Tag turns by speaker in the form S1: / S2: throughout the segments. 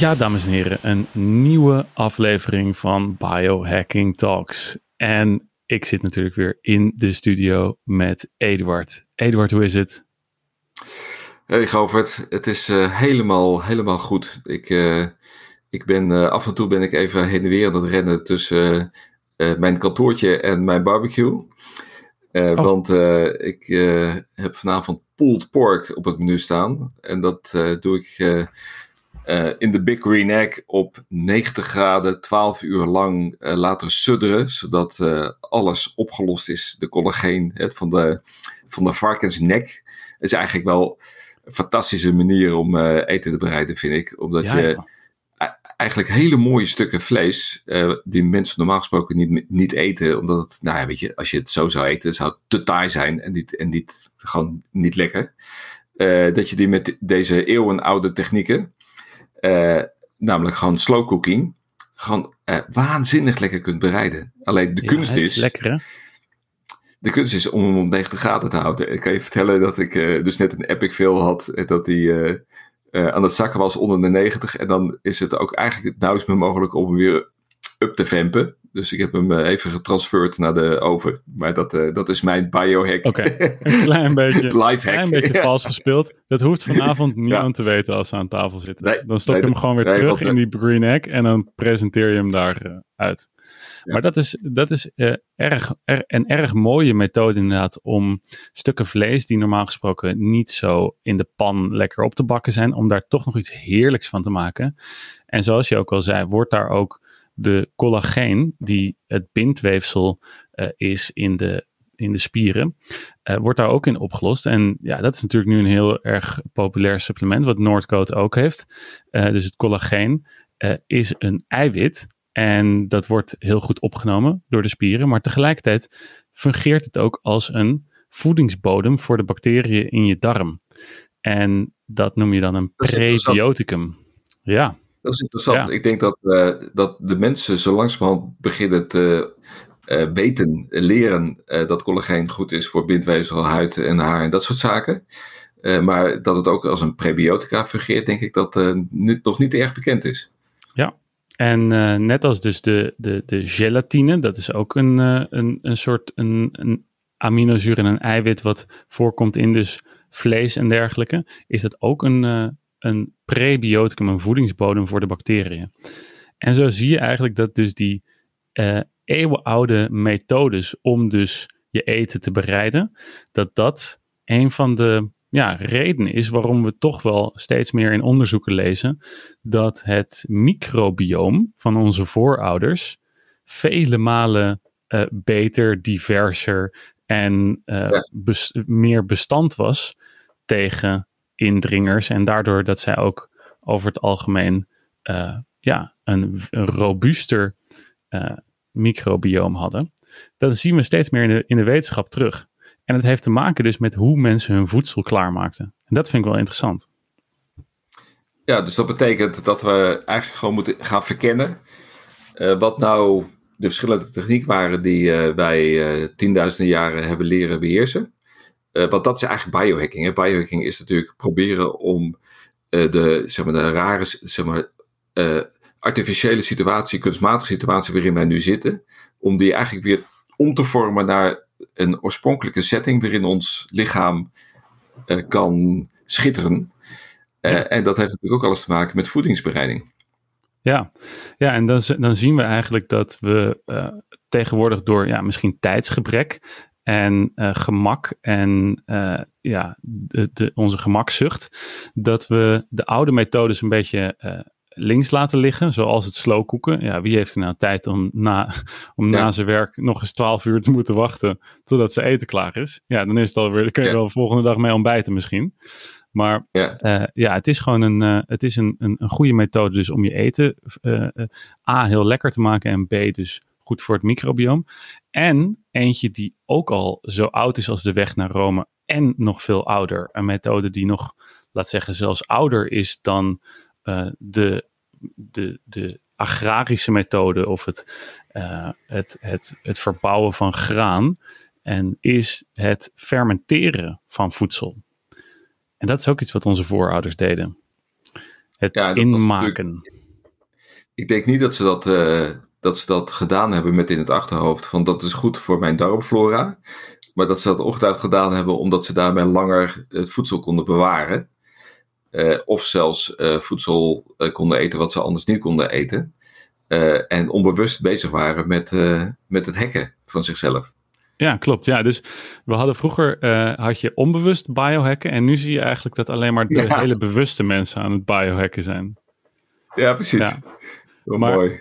S1: Ja, dames en heren, een nieuwe aflevering van Biohacking Talks. En ik zit natuurlijk weer in de studio met Eduard. Eduard, hoe is het?
S2: Hey Govert, het is uh, helemaal, helemaal goed. Ik, uh, ik ben uh, af en toe ben ik even heen en weer aan het rennen tussen mijn kantoortje en mijn barbecue. Oh. Want ik heb vanavond pulled pork op het menu staan. En dat doe ik uh, in de Big Green Egg op 90 graden 12 uur lang uh, laten sudderen, zodat uh, alles opgelost is. De collageen het, van, de, van de varkensnek is eigenlijk wel een fantastische manier om eten te bereiden, vind ik. Omdat ja, je ja. eigenlijk hele mooie stukken vlees, die mensen normaal gesproken niet, niet eten, omdat het, nou ja, weet je, als je het zo zou eten, zou het te taai zijn en niet, en niet, gewoon niet lekker. dat je die met deze eeuwenoude technieken uh, namelijk gewoon slow cooking, gewoon uh, waanzinnig lekker kunt bereiden. Alleen de kunst is.
S1: lekker hè?
S2: De kunst is om hem op 90 graden te houden. Ik kan je vertellen dat ik uh, dus net een epic veel had. Dat hij aan het zakken was onder de 90. En dan is het ook eigenlijk het nauwst mogelijk om hem weer up te vampen. Dus ik heb hem eh, even getransferred naar de oven. Maar dat, uh, dat is mijn biohack.
S1: Oké, okay. een klein beetje, Lifehack. Een klein beetje vals gespeeld. Dat hoeft vanavond niemand ja. te weten als ze aan tafel zitten. Nee, dan stop je hem gewoon weer nee, terug in die green egg en dan presenteer je hem daar uh, uit. Ja. Maar dat is, dat is uh, erg, er, een erg mooie methode inderdaad om stukken vlees die normaal gesproken niet zo in de pan lekker op te bakken zijn, om daar toch nog iets heerlijks van te maken. En zoals je ook al zei, wordt daar ook de collageen, die het bindweefsel uh, is in de, in de spieren, uh, wordt daar ook in opgelost. En ja, dat is natuurlijk nu een heel erg populair supplement, wat Noordcoat ook heeft. Uh, dus het collageen is een eiwit. En dat wordt heel goed opgenomen door de spieren. Maar tegelijkertijd fungeert het ook als een voedingsbodem voor de bacteriën in je darm. En dat noem je dan een prebioticum. Ja.
S2: Dat is interessant. Ik denk dat, uh, dat de mensen zo langzamerhand beginnen te uh, weten, leren uh, dat collageen goed is voor bindweefsel, huid en haar en dat soort zaken. maar dat het ook als een prebiotica fungeert, denk ik dat niet, nog niet erg bekend is.
S1: Ja, en net als dus de, de, de gelatine, dat is ook een, een, een soort een, een aminozuur en een eiwit wat voorkomt in dus vlees en dergelijke, is dat ook een een prebioticum, een voedingsbodem voor de bacteriën. En zo zie je eigenlijk dat dus die uh, eeuwenoude methodes om dus je eten te bereiden, dat dat een van de ja, redenen is waarom we toch wel steeds meer in onderzoeken lezen dat het microbioom van onze voorouders vele malen uh, beter, diverser en uh, ja. bes meer bestand was tegen indringers. En daardoor dat zij ook over het algemeen uh, ja, een, robuuster uh, hadden. Dat zien we steeds meer in de, in de wetenschap terug. En het heeft te maken dus met hoe mensen hun voedsel klaarmaakten. En dat vind ik wel interessant.
S2: Ja, dus dat betekent dat we eigenlijk gewoon moeten gaan verkennen uh, wat nou de verschillende technieken waren die wij tienduizenden jaren hebben leren beheersen. Uh, want dat is eigenlijk biohacking. Hè? Biohacking is natuurlijk proberen om uh, de, zeg maar, de rare, zeg maar, uh, artificiële situatie, kunstmatige situatie waarin wij nu zitten, om die eigenlijk weer om te vormen naar een oorspronkelijke setting waarin ons lichaam kan schitteren. En dat heeft natuurlijk ook alles te maken met voedingsbereiding.
S1: Ja, ja en dan, dan zien we eigenlijk dat we tegenwoordig door ja, misschien tijdsgebrek en uh, gemak en uh, ja, de, de, onze gemakzucht, dat we de oude methodes een beetje uh, links laten liggen, zoals het slow koeken. Ja, wie heeft er nou tijd om na, om ja. na zijn werk nog eens 12 uur te moeten wachten totdat zijn eten klaar is? Ja, dan is het alweer, dan kun je ja. wel de volgende dag mee ontbijten misschien. Maar ja, ja het is gewoon een, het is een, een, een, goede methode dus om je eten A heel lekker te maken en B dus goed voor het microbioom. En eentje die ook al zo oud is als de weg naar Rome en nog veel ouder. Een methode die nog, laat zeggen, zelfs ouder is dan uh, de, de, de agrarische methode of het, uh, het, het, het verbouwen van graan. En is het fermenteren van voedsel. En dat is ook iets wat onze voorouders deden. Het inmaken.
S2: Ik denk niet dat ze dat, uh, dat ze dat gedaan hebben met in het achterhoofd van dat is goed voor mijn darmflora. Maar dat ze dat ongetwijfeld gedaan hebben omdat ze daarmee langer het voedsel konden bewaren. Uh, of zelfs uh, voedsel konden eten wat ze anders niet konden eten. en onbewust bezig waren met, met het hacken van zichzelf.
S1: Ja, klopt. Ja, dus we hadden vroeger had je onbewust biohacken en nu zie je eigenlijk dat alleen maar de hele bewuste mensen aan het biohacken zijn.
S2: Ja, precies. Ja. maar mooi.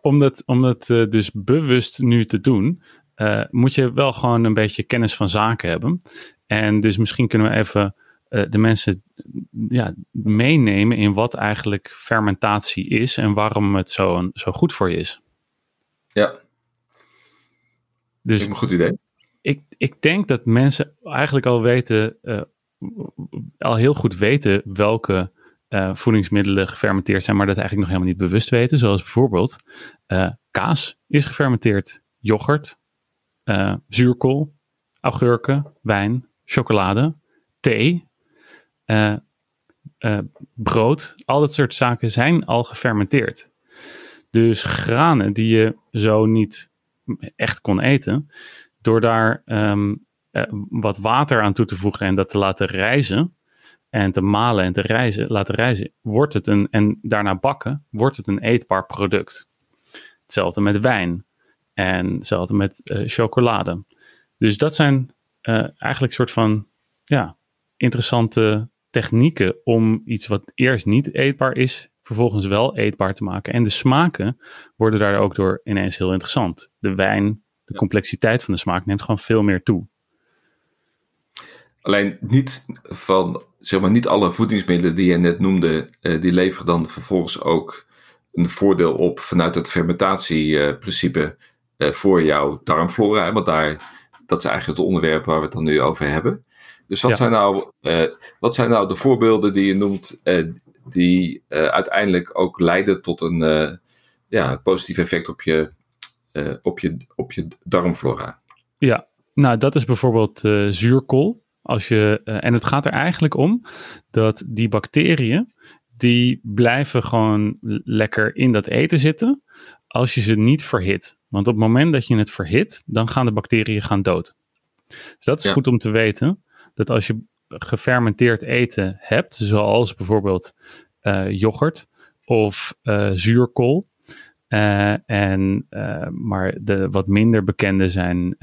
S1: Om dat, om dat uh, dus bewust nu te doen, uh, moet je wel gewoon een beetje kennis van zaken hebben. En dus misschien kunnen we even uh, de mensen ja, meenemen in wat eigenlijk fermentatie is en waarom het zo, zo goed voor je is.
S2: Ja. Dus een goed idee.
S1: Ik, ik denk dat mensen eigenlijk al weten, al heel goed weten welke uh, voedingsmiddelen gefermenteerd zijn, maar dat eigenlijk nog helemaal niet bewust weten. Zoals bijvoorbeeld uh, kaas is gefermenteerd, yoghurt, uh, zuurkool, augurken, wijn, chocolade, thee, brood. Al dat soort zaken zijn al gefermenteerd. Dus granen die je zo niet echt kon eten, door daar um, wat water aan toe te voegen en dat te laten rijzen, en te malen en te reizen, laten reizen, wordt het een, en daarna bakken, wordt het een eetbaar product. Hetzelfde met wijn en hetzelfde met uh, chocolade. Dus dat zijn uh, eigenlijk soort van ja, interessante technieken om iets wat eerst niet eetbaar is, vervolgens wel eetbaar te maken. En de smaken worden daar ook door ineens heel interessant. De wijn, de complexiteit van de smaak neemt gewoon veel meer toe.
S2: Alleen niet van, zeg maar, niet alle voedingsmiddelen die je net noemde, uh, die leveren dan vervolgens ook een voordeel op vanuit het fermentatieprincipe uh, voor jouw darmflora. Want daar, dat is eigenlijk het onderwerp waar we het dan nu over hebben. Dus wat, zijn, nou, uh, wat zijn nou de voorbeelden die je noemt, die uiteindelijk ook leiden tot een ja, positief effect op je, op, je, op je darmflora?
S1: Ja, nou dat is bijvoorbeeld zuurkool. Als je, uh, en het gaat er eigenlijk om dat die bacteriën, die blijven gewoon lekker in dat eten zitten als je ze niet verhit. Want op het moment dat je het verhit, dan gaan de bacteriën gaan dood. Dus dat is goed om te weten, dat als je gefermenteerd eten hebt, zoals bijvoorbeeld uh, yoghurt of uh, zuurkool, en, maar de wat minder bekende zijn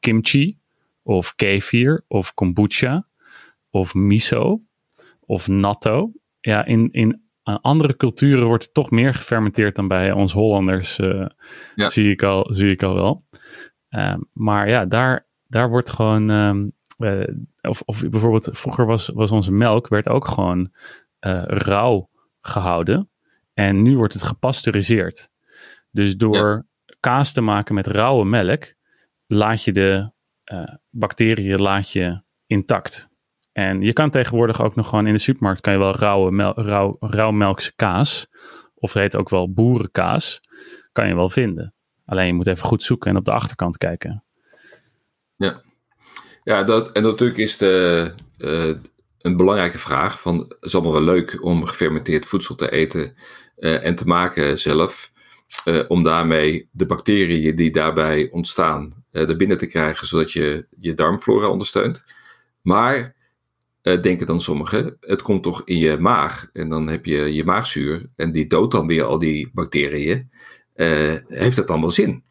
S1: kimchi, of kefir of kombucha of miso of natto. Ja, in, in andere culturen wordt het toch meer gefermenteerd dan bij ons Hollanders, uh, zie, ik al, zie ik al wel. Uh, maar ja, daar, daar wordt gewoon, um, uh, of, of bijvoorbeeld vroeger was, was onze melk, werd ook gewoon rauw gehouden. En nu wordt het gepasteuriseerd. Dus door kaas te maken met rauwe melk, laat je de bacteriën laat je intact. En je kan tegenwoordig ook nog gewoon in de supermarkt kan je wel rauwe mel rauw, rauwmelkse kaas, of het heet ook wel boerenkaas, kan je wel vinden. Alleen je moet even goed zoeken en op de achterkant kijken.
S2: Ja, ja dat, en natuurlijk is de, uh, een belangrijke vraag van, is allemaal wel leuk om gefermenteerd voedsel te eten uh, en te maken zelf, uh, om daarmee de bacteriën die daarbij ontstaan uh, er binnen te krijgen, zodat je je darmflora ondersteunt. Maar, uh, denken dan sommigen, het komt toch in je maag en dan heb je je maagzuur en die doodt dan weer al die bacteriën. heeft dat dan wel zin?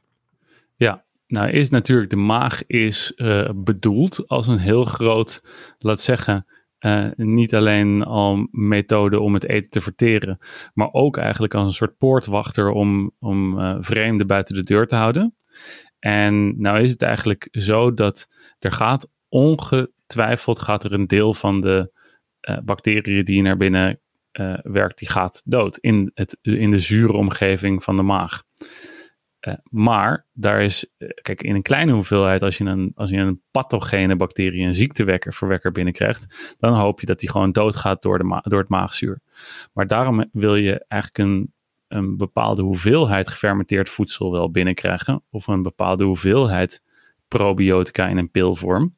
S1: Ja, nou is natuurlijk de maag is bedoeld als een heel groot, laat zeggen, uh, niet alleen al methode om het eten te verteren, maar ook eigenlijk als een soort poortwachter om, om uh, vreemden buiten de deur te houden. En nou is het eigenlijk zo dat er gaat ongetwijfeld gaat er een deel van de uh, bacteriën die naar binnen werkt, die gaat dood in, het, in de zure omgeving van de maag. Uh, maar daar is, uh, kijk, in een kleine hoeveelheid, als je een, als je een pathogene bacterie, een ziektewekker, verwekker binnenkrijgt, dan hoop je dat die gewoon doodgaat door, de door het maagzuur. Maar daarom wil je eigenlijk een, een bepaalde hoeveelheid gefermenteerd voedsel wel binnenkrijgen, of een bepaalde hoeveelheid probiotica in een pilvorm,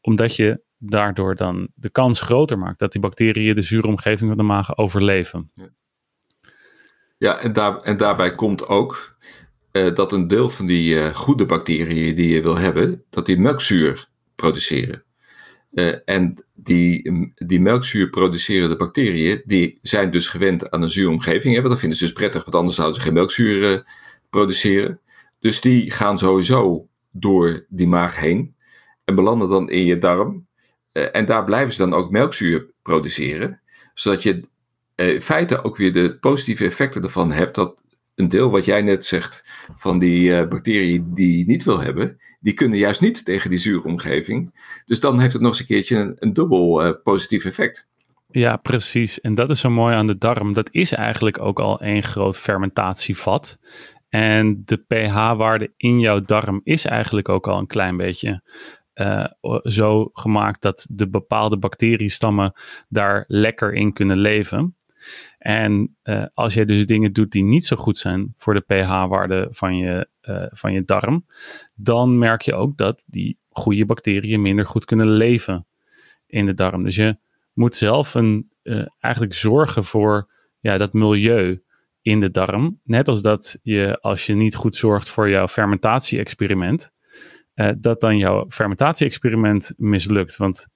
S1: omdat je daardoor dan de kans groter maakt dat die bacteriën de zure omgeving van de maag overleven. Ja.
S2: Ja, en, daar, en daarbij komt ook dat een deel van die goede bacteriën die je wil hebben, dat die melkzuur produceren. en die, die melkzuur producerende bacteriën, die zijn dus gewend aan een zure omgeving. Hè? Dat vinden ze dus prettig, want anders zouden ze geen melkzuur produceren. Dus die gaan sowieso door die maag heen en belanden dan in je darm. En daar blijven ze dan ook melkzuur produceren, zodat je in feite ook weer de positieve effecten ervan hebt. Dat een deel wat jij net zegt van die uh, bacteriën die niet wil hebben, die kunnen juist niet tegen die zure omgeving. Dus dan heeft het nog eens een keertje een, dubbel positief effect.
S1: Ja, precies. En dat is zo mooi aan de darm. Dat is eigenlijk ook al één groot fermentatievat. En de pH-waarde in jouw darm is eigenlijk ook al een klein beetje uh, zo gemaakt dat de bepaalde bacteriestammen daar lekker in kunnen leven. En uh, als jij dus dingen doet die niet zo goed zijn voor de pH-waarde van, je uh, van je darm, dan merk je ook dat die goede bacteriën minder goed kunnen leven in de darm. Dus je moet zelf een, eigenlijk zorgen voor ja, dat milieu in de darm. Net als dat je, als je niet goed zorgt voor jouw fermentatie-experiment, dat dan jouw fermentatie-experiment mislukt. Want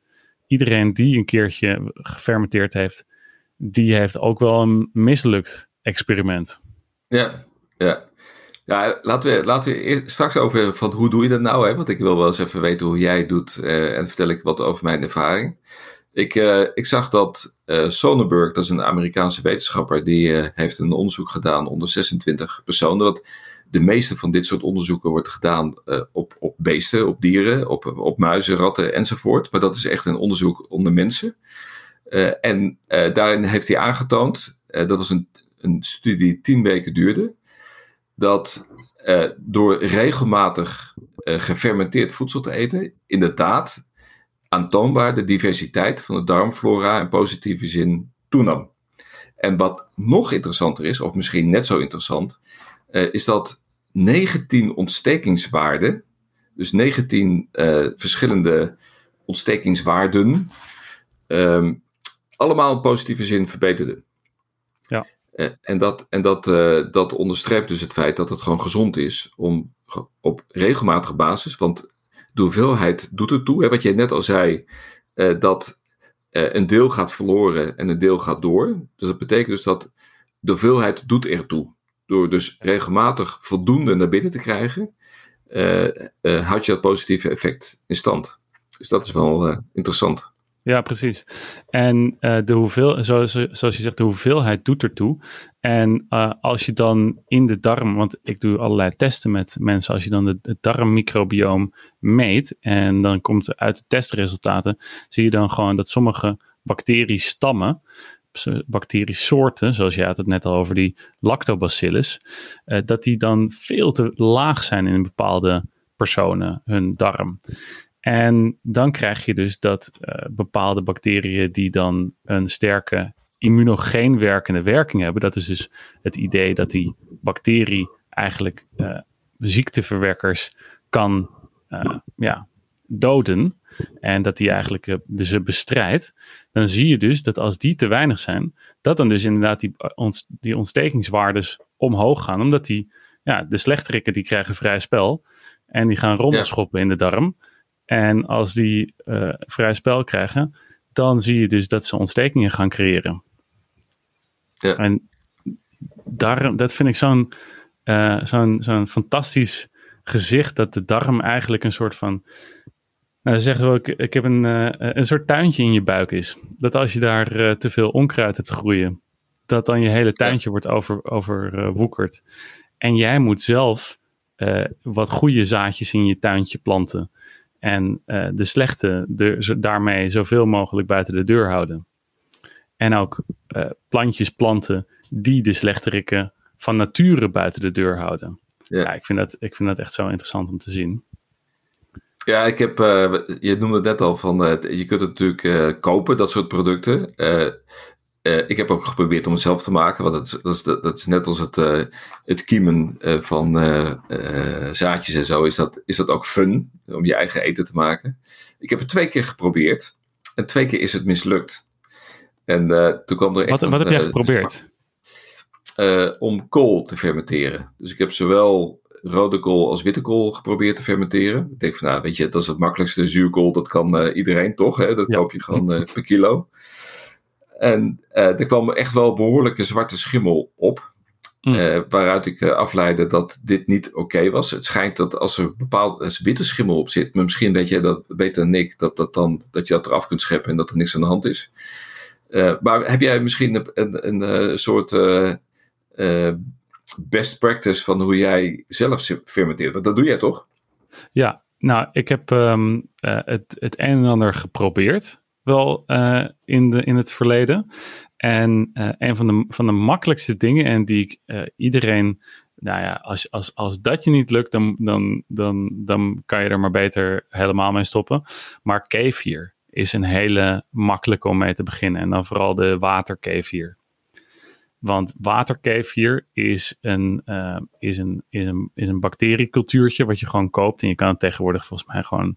S1: iedereen die een keertje gefermenteerd heeft, die heeft ook wel een mislukt experiment.
S2: Ja, ja. Ja, laten we, laten we straks over van hoe doe je dat nou, hè? want ik wil wel eens even weten hoe jij het doet uh, en vertel ik wat over mijn ervaring. Ik, uh, ik zag dat uh, Sonnenberg, dat is een Amerikaanse wetenschapper, die heeft een onderzoek gedaan onder 26 personen. Wat de meeste van dit soort onderzoeken wordt gedaan op, op beesten, op dieren, op, op muizen, ratten enzovoort. Maar dat is echt een onderzoek onder mensen. En daarin heeft hij aangetoond, dat was een, een studie die tien weken duurde, dat door regelmatig gefermenteerd voedsel te eten, inderdaad aantoonbaar de diversiteit van de darmflora in positieve zin toenam. En wat nog interessanter is, of misschien net zo interessant, is dat 19 ontstekingswaarden, dus 19 uh, eh, verschillende ontstekingswaarden, um, allemaal in positieve zin verbeterden.
S1: Ja.
S2: Uh, en dat, en dat, dat onderstreept dus het feit dat het gewoon gezond is om op regelmatige basis, want de hoeveelheid doet er toe. Hè, wat je net al zei, uh, dat uh, een deel gaat verloren en een deel gaat door. Dus dat betekent dus dat de hoeveelheid doet ertoe. Door dus regelmatig voldoende naar binnen te krijgen, houd je dat positieve effect in stand. Dus dat is wel interessant.
S1: Ja, precies. En uh, de hoeveel, zoals, je zegt, de hoeveelheid doet ertoe. En uh, als je dan in de darm, want ik doe allerlei testen met mensen, als je dan het darmmicrobioom meet en dan komt uit de testresultaten, zie je dan gewoon dat sommige bacteriestammen, bacteriesoorten, zoals jij had het net al over die lactobacillus, uh, dat die dan veel te laag zijn in bepaalde personen, hun darm. En dan krijg je dus dat uh, bepaalde bacteriën die dan een sterke immunogeen werkende werking hebben. Dat is dus het idee dat die bacterie eigenlijk uh, ziekteverwekkers kan uh, ja, doden. En dat die eigenlijk uh, ze bestrijdt. Dan zie je dus dat als die te weinig zijn, dat dan dus inderdaad die, ont die ontstekingswaardes omhoog gaan. Omdat die, ja, de slechterikken die krijgen vrij spel. En die gaan rondelschoppen ja. in de darm. En als die uh, vrij spel krijgen, dan zie je dus dat ze ontstekingen gaan creëren. Ja. En daar, dat vind ik zo'n uh, zo'n zo'n fantastisch gezicht, dat de darm eigenlijk een soort van. Nou, zeggen we ook, ik heb een, uh, een soort tuintje in je buik is. Dat als je daar uh, te veel onkruid hebt groeien, dat dan je hele tuintje ja. wordt over, overwoekerd. en jij moet zelf wat goede zaadjes in je tuintje planten. En uh, de slechte de, daarmee zoveel mogelijk buiten de deur houden. En ook uh, plantjes planten die de slechterikken van nature buiten de deur houden. Ja. ja, ik, vind dat, ik vind dat echt zo interessant om te zien.
S2: Ja, ik heb, uh, je noemde het net al van, je kunt het natuurlijk kopen, dat soort producten. Ik heb ook geprobeerd om het zelf te maken, want dat is, dat is, dat is net als het, het kiemen van zaadjes en zo, is dat, is dat ook fun om je eigen eten te maken. Ik heb het twee keer geprobeerd en twee keer is het mislukt. En toen kwam er echt
S1: wat, wat heb jij geprobeerd?
S2: om kool te fermenteren. Dus ik heb zowel rode kool als witte kool geprobeerd te fermenteren. Ik denk van, nou, weet je, dat is het makkelijkste. Zuurkool, dat kan iedereen toch, hè? Dat koop je gewoon per kilo. En er kwam echt wel behoorlijke zwarte schimmel op. Mm. Uh, waaruit ik uh, afleidde dat dit niet oké was. Het schijnt dat als er bepaald witte schimmel op zit, maar misschien weet jij dat beter dan ik, dat, dat, dan, dat je dat eraf kunt scheppen en dat er niks aan de hand is. Uh, maar heb jij misschien een, een, een soort best practice van hoe jij zelf fermenteert? Want dat doe jij toch?
S1: Ja, nou, ik heb um, het, het een en ander geprobeerd wel in, de, in het verleden. En uh, een van de, van de makkelijkste dingen en die ik uh, iedereen, nou ja, als, als, als dat je niet lukt, dan, dan, dan, dan kan je er maar beter helemaal mee stoppen. Maar kefir is een hele makkelijke om mee te beginnen. En dan vooral de waterkefir. Want waterkefir is een, uh, is, een, is, een, is een bacteriecultuurtje wat je gewoon koopt. En je kan het tegenwoordig volgens mij gewoon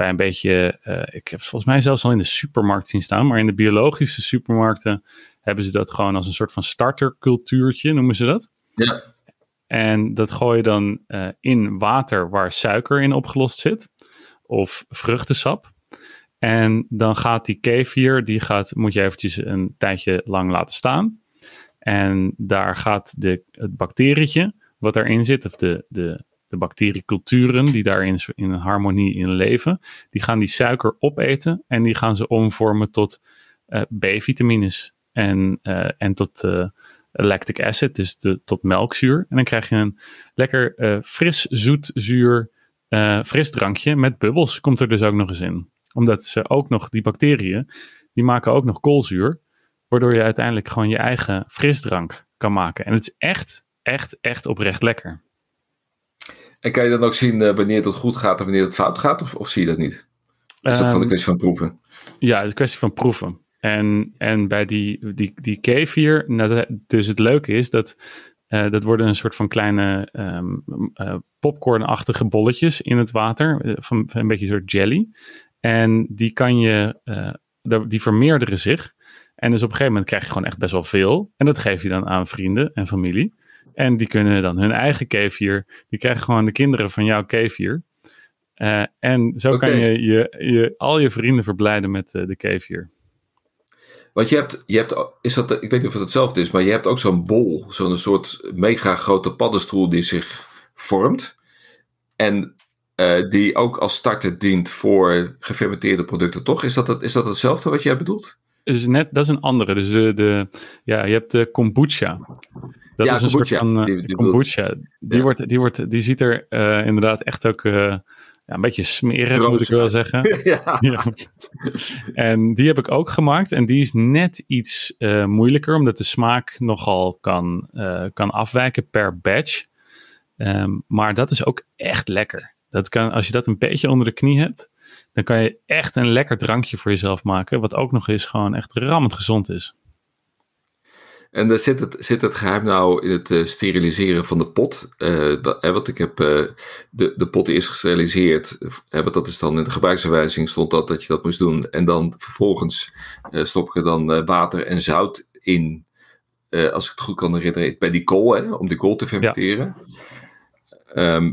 S1: bij een beetje, uh, ik heb het volgens mij zelfs al in de supermarkt zien staan, maar in de biologische supermarkten hebben ze dat gewoon als een soort van startercultuurtje, noemen ze dat.
S2: Ja.
S1: En dat gooi je dan uh, in water waar suiker in opgelost zit, of vruchtensap. En dan gaat die kefir, die gaat, moet je eventjes een tijdje lang laten staan. En daar gaat de, het bacterietje wat erin zit, of de, de, de bacterieculturen die daarin in een harmonie in leven, die gaan die suiker opeten en die gaan ze omvormen tot uh, B-vitamines en, uh, en tot uh, lactic acid, dus tot melkzuur. En dan krijg je een lekker fris, zoet, zuur frisdrankje met bubbels, komt er dus ook nog eens in. Omdat ze ook nog, die bacteriën, die maken ook nog koolzuur, waardoor je uiteindelijk gewoon je eigen frisdrank kan maken. En het is echt, echt, echt oprecht lekker.
S2: En kan je dan ook zien uh, wanneer het goed gaat en wanneer het fout gaat? Of, of zie je dat niet? Is dat gewoon een ehm, kwestie van proeven?
S1: Ja, het is een kwestie van proeven. En, en bij die, die, die kefir, nou, dus het leuke is dat uh, dat worden een soort van kleine um, uh, popcornachtige bolletjes in het water, van, van, een beetje een soort jelly. En die kan je, die vermeerderen zich. En dus op een gegeven moment krijg je gewoon echt best wel veel. En dat geef je dan aan vrienden en familie. En die kunnen dan hun eigen kefir, die krijgen gewoon de kinderen van jouw kefir. Uh, en zo kan je, je, je al je vrienden verblijden met uh, de kefir.
S2: Want je hebt, je hebt, is dat, ik weet niet of het hetzelfde is, maar je hebt ook zo'n bol, zo'n soort mega grote paddenstoel die zich vormt. En uh, die ook als starter dient voor gefermenteerde producten, toch? Is dat, is dat hetzelfde wat jij bedoelt?
S1: Is net, dat is een andere. Dus de, de, ja, je hebt de kombucha. Dat
S2: ja,
S1: is een
S2: kombucha.
S1: soort van uh,
S2: Die- die
S1: kombucha. Die,
S2: Ja.
S1: wordt, die, wordt, die ziet er eh, inderdaad echt ook eh, ja, een beetje smerig, moet ik wel zeggen.
S2: ja.
S1: En die heb ik ook gemaakt. En die is net iets eh, moeilijker, omdat de smaak nogal kan, eh, kan afwijken per batch. Ehm, maar dat is ook echt lekker. Dat kan, als je dat een beetje onder de knie hebt, dan kan je echt een lekker drankje voor jezelf maken. Wat ook nog eens gewoon echt rammend gezond is.
S2: En daar zit het, zit het geheim nou in het eh, steriliseren van de pot. Eh, dat, want ik heb eh, de, de pot is gesteriliseerd. Hè, want dat is dan in de gebruiksaanwijzing stond dat dat je dat moest doen. En dan vervolgens eh, stop ik er dan eh, water en zout in. eh, als ik het goed kan herinneren, bij die kool, hè, om die kool te fermenteren. Ehm,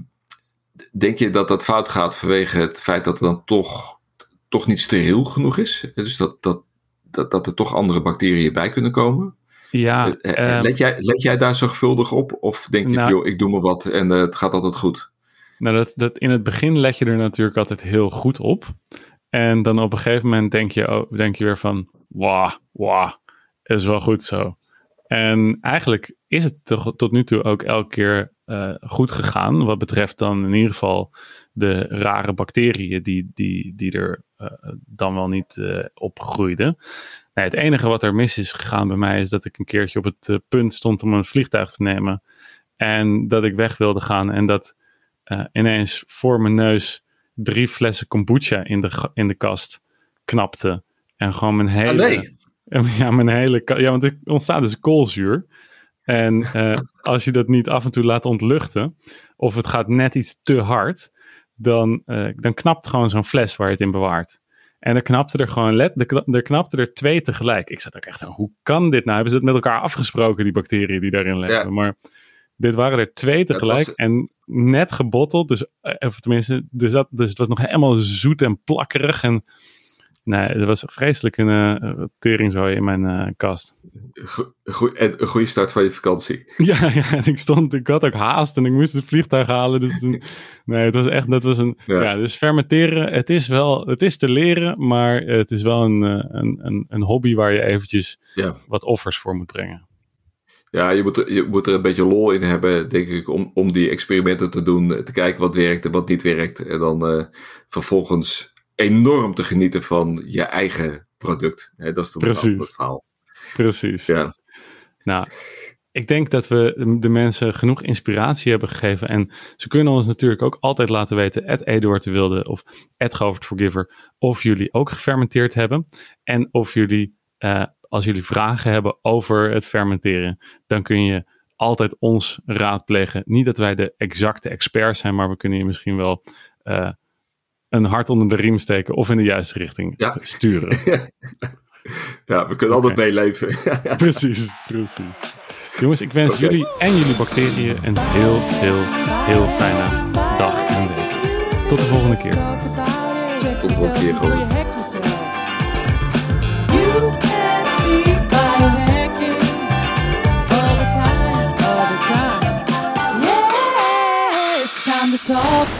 S2: denk je dat dat fout gaat vanwege het feit dat het dan toch, toch niet steriel genoeg is? Dus dat, dat, dat, dat er toch andere bacteriën bij kunnen komen?
S1: Ja,
S2: Eh, eh,
S1: ehm,
S2: let, jij, let jij daar zorgvuldig op? Of denk je,
S1: Nou-
S2: van, joh, ik doe maar wat en eh, het gaat altijd goed?
S1: Nou, dat, dat, in het begin let je er natuurlijk altijd heel goed op. En dan op een gegeven moment denk je, oh, denk je weer van, wauw, wauw, is wel goed zo. En eigenlijk is het tot nu toe ook elke keer goed gegaan. Wat betreft dan in ieder geval de rare bacteriën die, die, die er dan wel niet eh, op groeiden. Nee, het enige wat er mis is gegaan bij mij is dat ik een keertje op het eh, punt stond om een vliegtuig te nemen. En dat ik weg wilde gaan en dat eh, ineens voor mijn neus drie flessen kombucha in de, in de kast knapte. En gewoon mijn hele...
S2: Nee.
S1: Ja, mijn hele... Ja, want er ontstaat dus koolzuur. En eh, als je dat niet af en toe laat ontluchten, of het gaat net iets te hard, dan, dan knapt gewoon zo'n fles waar je het in bewaart. En er knapte er gewoon, let, er, er knapte er twee tegelijk. Ik zat ook echt zo, hoe kan dit nou? Hebben ze het met elkaar afgesproken, die bacteriën die daarin leven? Maar dit waren er twee tegelijk en net gebotteld. Dus, of tenminste, dus, dat, dus het was nog helemaal zoet en plakkerig. En Nee, het was vreselijk een uh, tering zo in mijn uh, kast.
S2: Goeie, een goede start van je vakantie.
S1: Ja, ja ik, stond, ik had ook haast en ik moest het vliegtuig halen. Dus nee, het was echt, dat was een, ja. dus fermenteren, het is wel, het is te leren, maar het is wel een, eh, een, een, een hobby waar je eventjes ja. wat offers voor moet brengen.
S2: Ja, je moet, er, je moet er een beetje lol in hebben, denk ik, om, om die experimenten te doen, te kijken wat werkt en wat niet werkt. En dan uh, vervolgens enorm te genieten van je eigen product. Dat is toch het verhaal.
S1: Precies. Ja. Nou, ik denk dat we de mensen genoeg inspiratie hebben gegeven. En ze kunnen ons natuurlijk ook altijd laten weten, at Eduard de Wilde of at Govert Forgiver, of jullie ook gefermenteerd hebben. En of jullie, uh, als jullie vragen hebben over het fermenteren, dan kun je altijd ons raadplegen. Niet dat wij de exacte experts zijn, maar we kunnen je misschien wel uh, een hart onder de riem steken of in de juiste richting sturen.
S2: ja, we kunnen altijd meeleven.
S1: precies, precies. Jongens, ik wens jullie en jullie bacteriën een heel, heel, heel fijne dag en week. Tot de volgende keer.
S2: Tot de volgende keer gewoon. talk